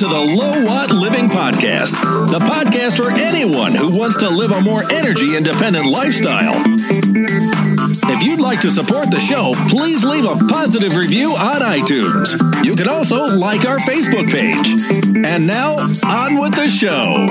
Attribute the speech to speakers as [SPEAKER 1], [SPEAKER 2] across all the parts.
[SPEAKER 1] to the Low Watt Living Podcast, the podcast for anyone who wants to live a more energy independent lifestyle. If you'd like to support the show, please leave a positive review on iTunes. You can also like our Facebook page. And now, on with the show.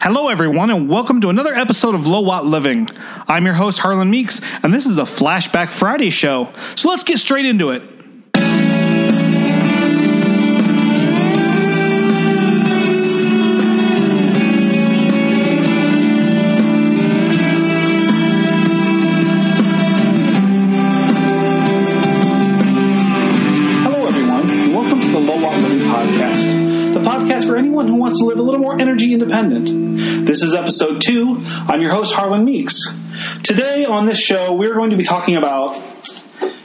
[SPEAKER 2] Hello, everyone, and welcome to another episode of Low Watt Living. I'm your host, Harlan Meeks, and this is the Flashback Friday show. So let's get straight into it. This is episode two. I'm your host, Harlan Meeks. Today on this show, we're going to be talking about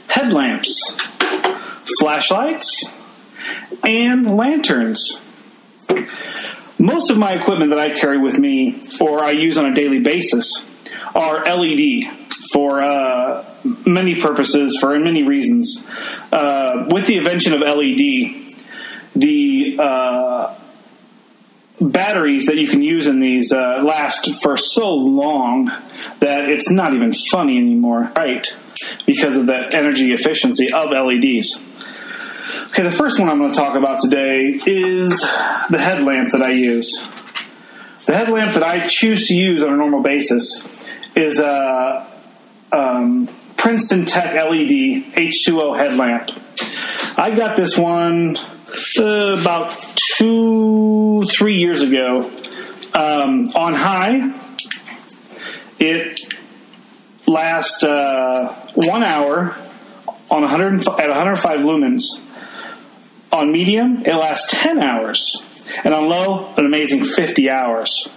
[SPEAKER 2] headlamps, flashlights, and lanterns. Most of my equipment that I carry with me or I use on a daily basis are LED for uh, many purposes, for many reasons. Uh, with the invention of LED, the uh, batteries that you can use in these uh, last for so long that it's not even funny anymore, right? Because of the energy efficiency of LEDs. Okay, the first one I'm going to talk about today is the headlamp that I use. The headlamp that I choose to use on a normal basis is a um, Princeton Tec LED H2O headlamp. I got this one uh, about two, three years ago. Um, on high, it lasts uh, one hour on 100 at 105 lumens. On medium, it lasts 10 hours, and on low, an amazing 50 hours.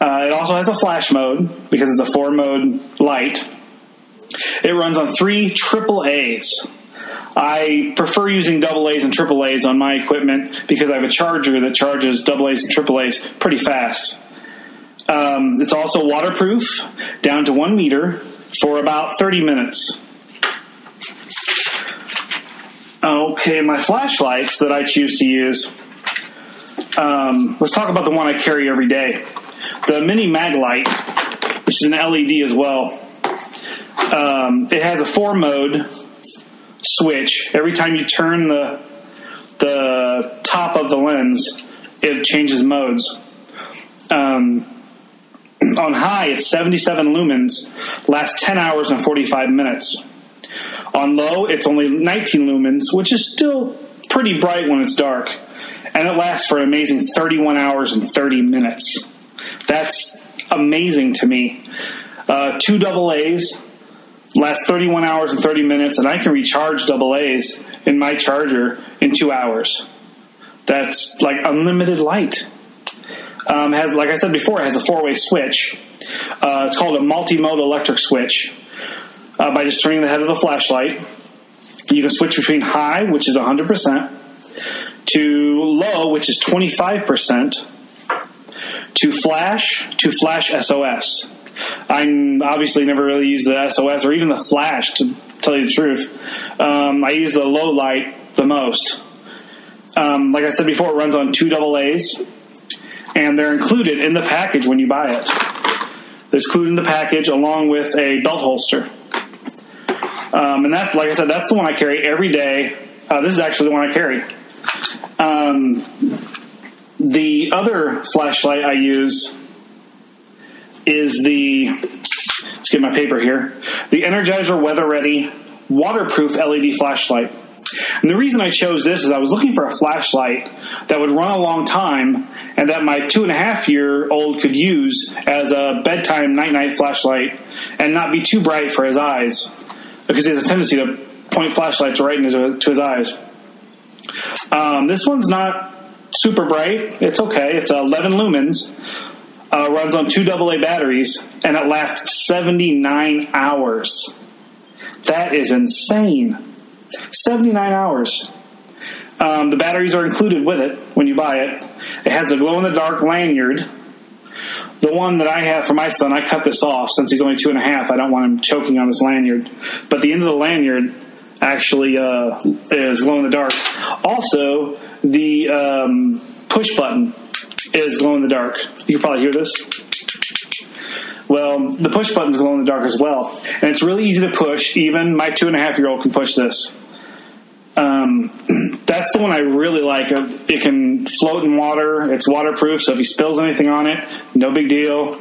[SPEAKER 2] Uh, it also has a flash mode because it's a four mode light. It runs on three triple A's. I prefer using double A's and triple A's on my equipment because I have a charger that charges double A's and triple A's pretty fast. Um, it's also waterproof down to one meter for about 30 minutes. Okay, my flashlights that I choose to use. Um, let's talk about the one I carry every day. The Mini Maglite, which is an LED as well. Um, it has a four mode switch. Every time you turn the the top of the lens, it changes modes. Um, on high, it's 77 lumens, lasts 10 hours and 45 minutes. On low, it's only 19 lumens, which is still pretty bright when it's dark, and it lasts for an amazing 31 hours and 30 minutes. That's amazing to me. Uh, two double A's last 31 hours and 30 minutes, and I can recharge double A's in my charger in two hours. That's like unlimited light. Um, has, like I said before, it has a four-way switch. Uh, it's called a multi-mode electric switch. Uh, by just turning the head of the flashlight, you can switch between high, which is 100%, to low, which is 25%, to flash, to flash SOS. I obviously never really used the SOS or even the flash, to tell you the truth. Um, I use the low light the most. Um, like I said before, it runs on two double A's, and they're included in the package when you buy it. They're included in the package along with a belt holster. Um, and that, like I said, that's the one I carry every day. Uh, this is actually the one I carry. Um, the other flashlight I use is the let's get my paper here the Energizer Weather Ready waterproof LED flashlight. And the reason I chose this is I was looking for a flashlight that would run a long time and that my two and a half year old could use as a bedtime night night flashlight and not be too bright for his eyes because he has a tendency to point flashlights right into to his eyes. Um, this one's not super bright. It's okay. It's 11 lumens. Uh, runs on two AA batteries, and it lasts 79 hours. That is insane. 79 hours. Um, the batteries are included with it when you buy it. It has a glow in the dark lanyard. The one that I have for my son, I cut this off since he's only two and a half. I don't want him choking on this lanyard. But the end of the lanyard actually uh, is glow in the dark. Also, the um, push button is glow in the dark. You can probably hear this. Well, the push button is glow in the dark as well, and it's really easy to push. Even my two and a half year old can push this. Um, that's the one I really like. It can float in water. It's waterproof, so if he spills anything on it, no big deal.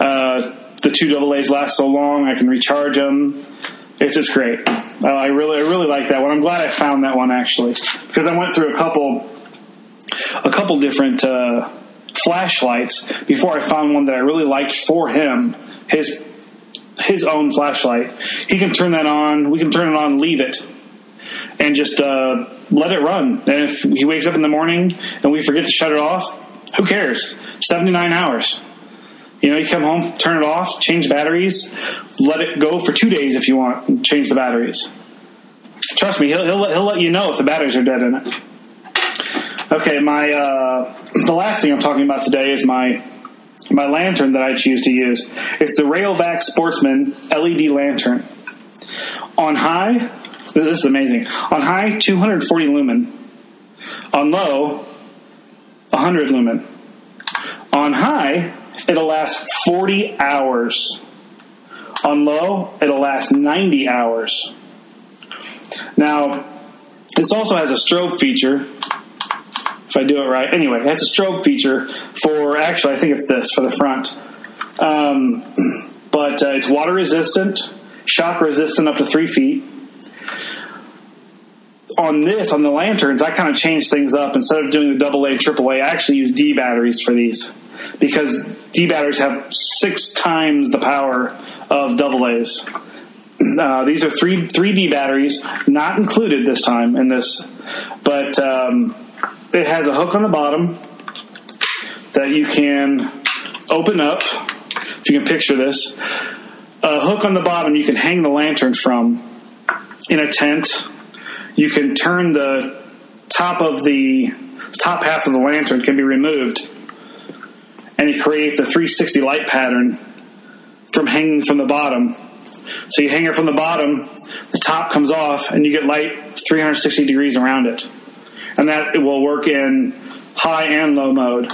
[SPEAKER 2] Uh, the two double A's last so long. I can recharge them. It's just great. Uh, I really, I really like that one. I'm glad I found that one actually because I went through a couple, a couple different uh, flashlights before I found one that I really liked for him. His his own flashlight. He can turn that on. We can turn it on, leave it, and just uh, let it run. And if he wakes up in the morning and we forget to shut it off, who cares? Seventy nine hours. You know, you come home, turn it off, change batteries, let it go for two days if you want, change the batteries. Trust me, he'll, he'll, he'll let you know if the batteries are dead in it. Okay, my uh, the last thing I'm talking about today is my my lantern that I choose to use. It's the Rayovac Sportsman LED lantern. On high, this is amazing. On high, 240 lumen. On low, 100 lumen. On high, it'll last 40 hours. On low, it'll last 90 hours. Now, this also has a strobe feature. If I do it right, anyway, it has a strobe feature for actually, I think it's this for the front. Um, but uh, it's water resistant, shock resistant up to three feet. On this, on the lanterns, I kind of changed things up. Instead of doing the double A, triple A, I actually use D batteries for these because D batteries have six times the power of double A's. Uh, these are three three D batteries, not included this time in this, but um, it has a hook on the bottom that you can open up. If you can picture this, a hook on the bottom you can hang the lantern from in a tent. You can turn the top of the top half of the lantern can be removed and it creates a 360 light pattern from hanging from the bottom. So you hang it from the bottom, the top comes off, and you get light 360 degrees around it. And that it will work in high and low mode.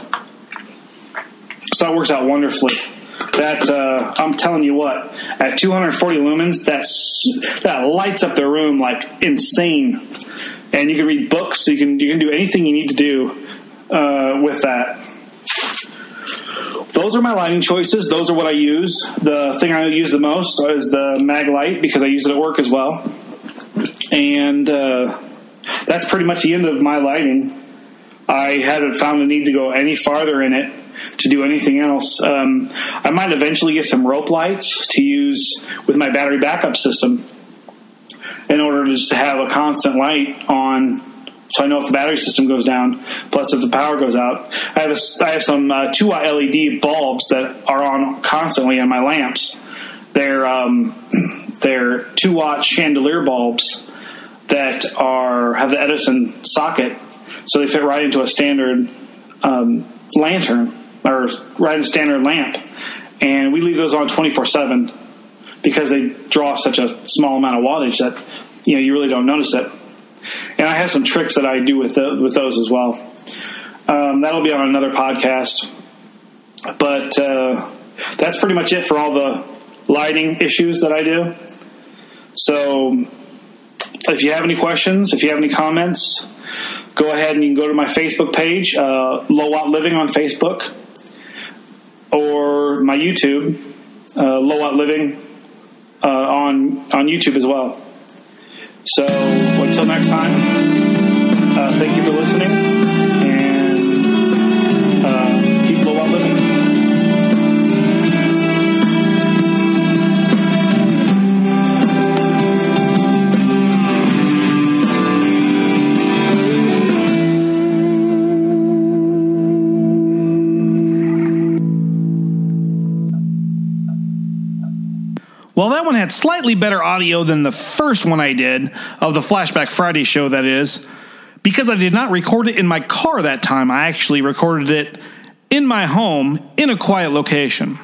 [SPEAKER 2] So that works out wonderfully. That uh, I'm telling you what, at 240 lumens, that that lights up the room like insane. And you can read books. You can you can do anything you need to do uh, with that those are my lighting choices. Those are what I use. The thing I use the most is the Maglite because I use it at work as well. And uh, that's pretty much the end of my lighting. I haven't found the need to go any farther in it to do anything else. Um, I might eventually get some rope lights to use with my battery backup system in order to just have a constant light on so I know if the battery system goes down. Plus, if the power goes out, I have a, I have some uh, two watt LED bulbs that are on constantly on my lamps. They're um, they're two watt chandelier bulbs that are have the Edison socket, so they fit right into a standard um, lantern or right in a standard lamp. And we leave those on twenty four seven because they draw such a small amount of wattage that you know you really don't notice it and I have some tricks that I do with the, with those as well. Um, that'll be on another podcast, but uh, that's pretty much it for all the lighting issues that I do. So, if you have any questions, if you have any comments, go ahead and you can go to my Facebook page, uh, Low Watt Living on Facebook, or my YouTube, uh, Low Watt Living uh, on on YouTube as well. So until next time, uh, thank you for listening
[SPEAKER 3] Well, that one had slightly better audio than the first one I did of the Flashback Friday show, that is. Because I did not record it in my car that time, I actually recorded it in my home in a quiet location.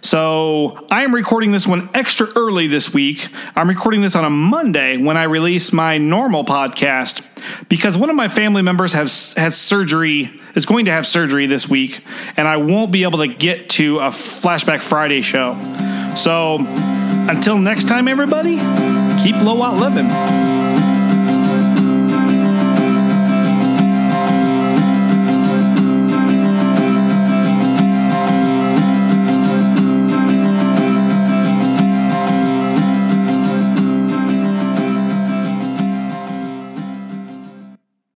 [SPEAKER 2] So I am recording this one extra early this week. I'm recording this on a Monday when I release my normal podcast because one of my family members has has surgery is going to have surgery this week, and I won't be able to get to a Flashback Friday show. So until next time, everybody, keep Low Watt living.